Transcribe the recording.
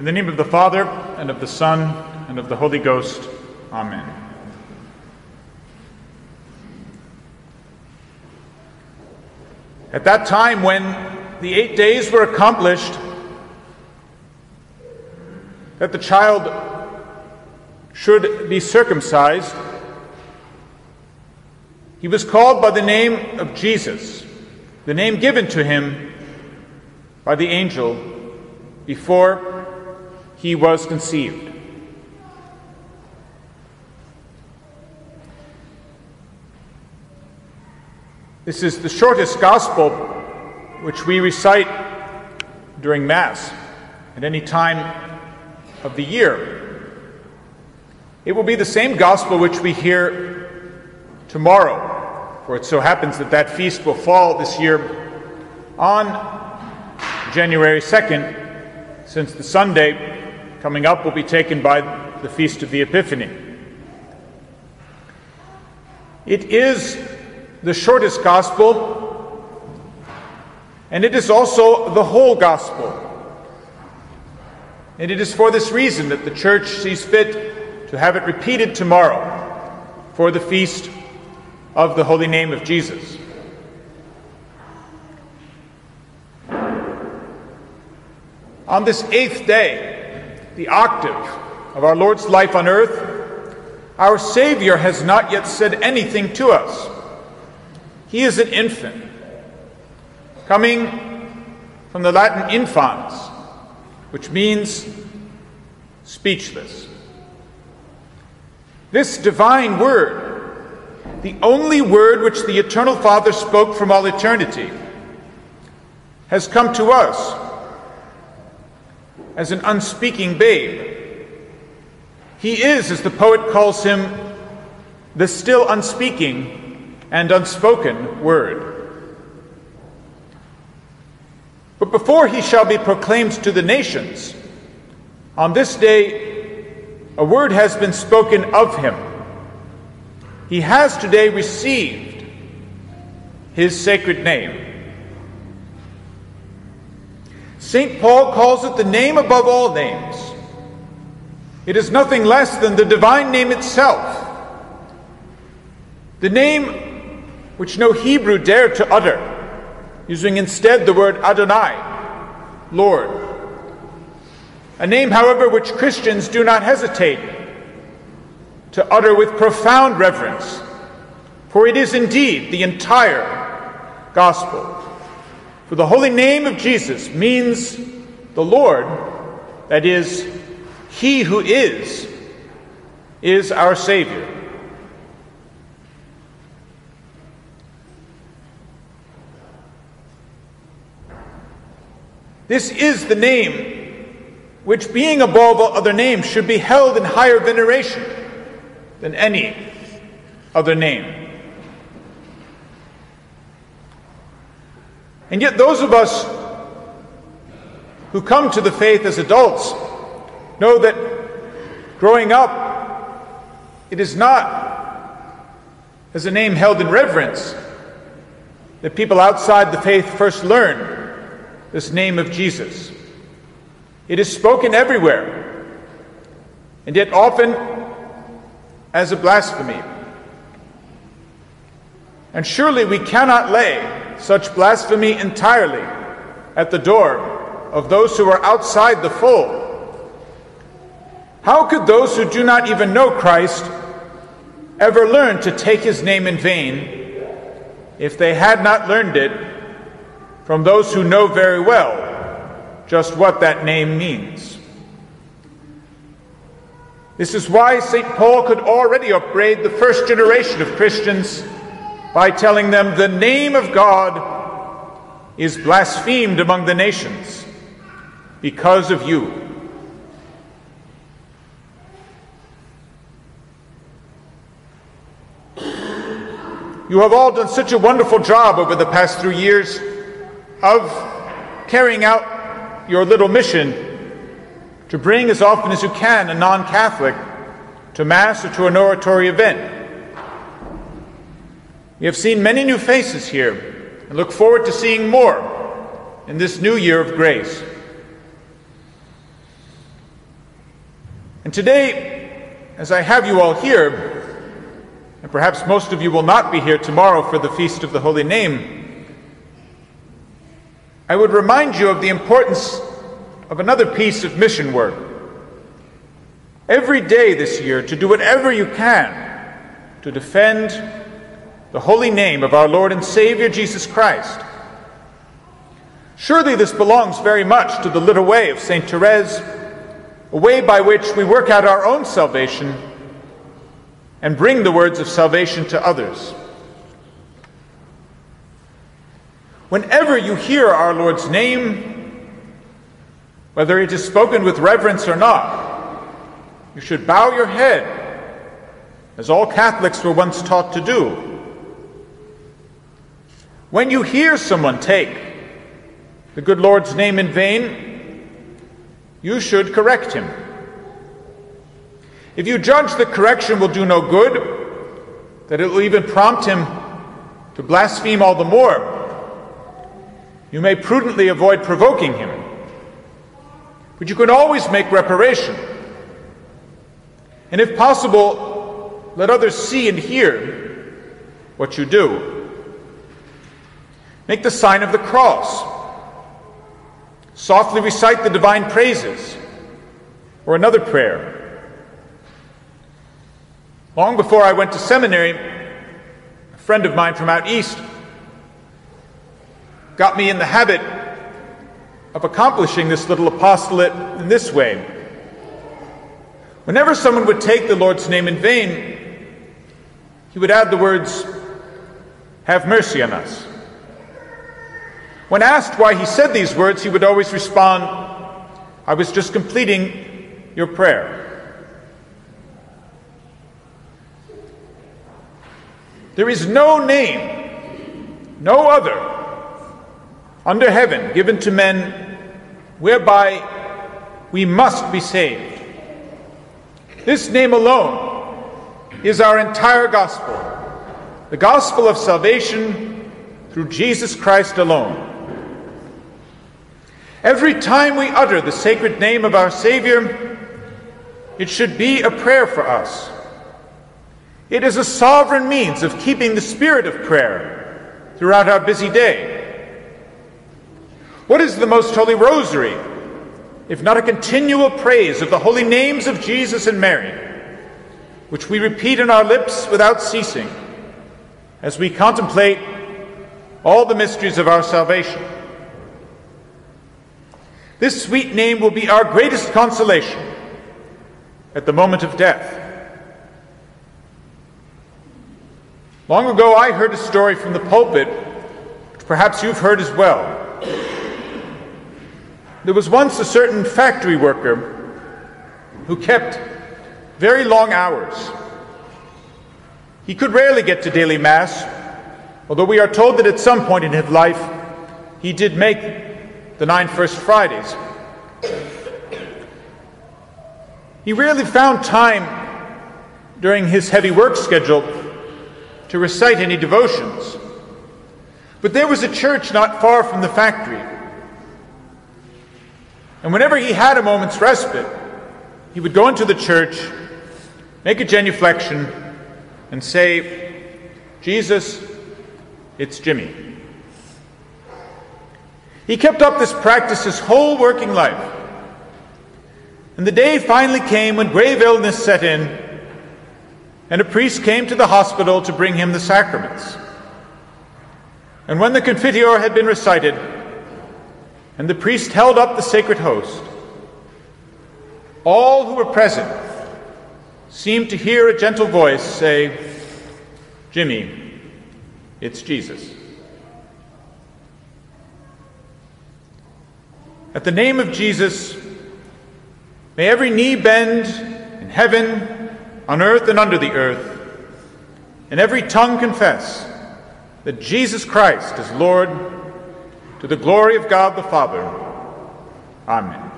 In the name of the Father, and of the Son, and of the Holy Ghost. Amen. At that time, when the eight days were accomplished, that the child should be circumcised, he was called by the name of Jesus, the name given to him by the angel before he was conceived. This is the shortest gospel which we recite during Mass at any time of the year. It will be the same gospel which we hear tomorrow, for it so happens that that feast will fall this year on January 2nd, since the Sunday coming up will be taken by the Feast of the Epiphany. It is the shortest gospel, and it is also the whole gospel. And it is for this reason that the Church sees fit to have it repeated tomorrow for the feast of the holy name of Jesus. On this eighth day, the octave of our Lord's life on earth, our Savior has not yet said anything to us. He is an infant, coming from the Latin infans, which means speechless. This divine word, the only word which the Eternal Father spoke from all eternity, has come to us as an unspeaking babe. He is, as the poet calls him, the still unspeaking and unspoken word. But before he shall be proclaimed to the nations, on this day a word has been spoken of him. He has today received his sacred name. St. Paul calls it the name above all names. It is nothing less than the divine name itself. The name which no Hebrew dared to utter, using instead the word Adonai, Lord. A name, however, which Christians do not hesitate to utter with profound reverence, for it is indeed the entire gospel. For the holy name of Jesus means the Lord, that is, He who is, is our Savior. This is the name which, being above all other names, should be held in higher veneration than any other name. And yet, those of us who come to the faith as adults know that growing up, it is not as a name held in reverence that people outside the faith first learn this name of Jesus. It is spoken everywhere, and yet often as a blasphemy. And surely we cannot lay such blasphemy entirely at the door of those who are outside the fold. How could those who do not even know Christ ever learn to take his name in vain if they had not learned it from those who know very well just what that name means. This is why St. Paul could already upbraid the first generation of Christians by telling them the name of God is blasphemed among the nations because of you. You have all done such a wonderful job over the past three years of carrying out your little mission to bring as often as you can a non Catholic to Mass or to an oratory event. We have seen many new faces here and look forward to seeing more in this new year of grace. And today, as I have you all here, and perhaps most of you will not be here tomorrow for the Feast of the Holy Name, I would remind you of the importance of another piece of mission work. Every day this year, to do whatever you can to defend the holy name of our Lord and Savior Jesus Christ. Surely this belongs very much to the little way of St. Therese a way by which we work out our own salvation and bring the words of salvation to others. Whenever you hear our Lord's name, whether it is spoken with reverence or not, you should bow your head, as all Catholics were once taught to do. When you hear someone take the good Lord's name in vain, you should correct him. If you judge that correction will do no good, that it will even prompt him to blaspheme all the more, you may prudently avoid provoking him. But you can always make reparation. And if possible, let others see and hear what you do. Make the sign of the cross softly recite the divine praises, or another prayer. Long before I went to seminary, a friend of mine from out east got me in the habit of accomplishing this little apostolate in this way. Whenever someone would take the Lord's name in vain, he would add the words, Have mercy on us. When asked why he said these words, he would always respond, I was just completing your prayer. There is no name, no other, under heaven given to men whereby we must be saved. This name alone is our entire gospel, the gospel of salvation through Jesus Christ alone. Every time we utter the sacred name of our Savior, it should be a prayer for us. It is a sovereign means of keeping the spirit of prayer throughout our busy day. What is the Most Holy Rosary, if not a continual praise of the holy names of Jesus and Mary, which we repeat in our lips without ceasing as we contemplate all the mysteries of our salvation? This sweet name will be our greatest consolation at the moment of death. Long ago, I heard a story from the pulpit, which perhaps you've heard as well. There was once a certain factory worker who kept very long hours. He could rarely get to daily Mass, although we are told that at some point in his life he did make the nine First Fridays. He rarely found time during his heavy work schedule to recite any devotions. But there was a church not far from the factory. And whenever he had a moment's respite, he would go into the church, make a genuflection, and say, Jesus, it's Jimmy. He kept up this practice his whole working life. And the day finally came when grave illness set in, and a priest came to the hospital to bring him the sacraments. And when the Confiteor had been recited, and the priest held up the sacred host, all who were present seemed to hear a gentle voice say, Jimmy, it's Jesus. At the name of Jesus, may every knee bend in heaven, on earth, and under the earth, and every tongue confess that Jesus Christ is Lord to the glory of God the Father. Amen.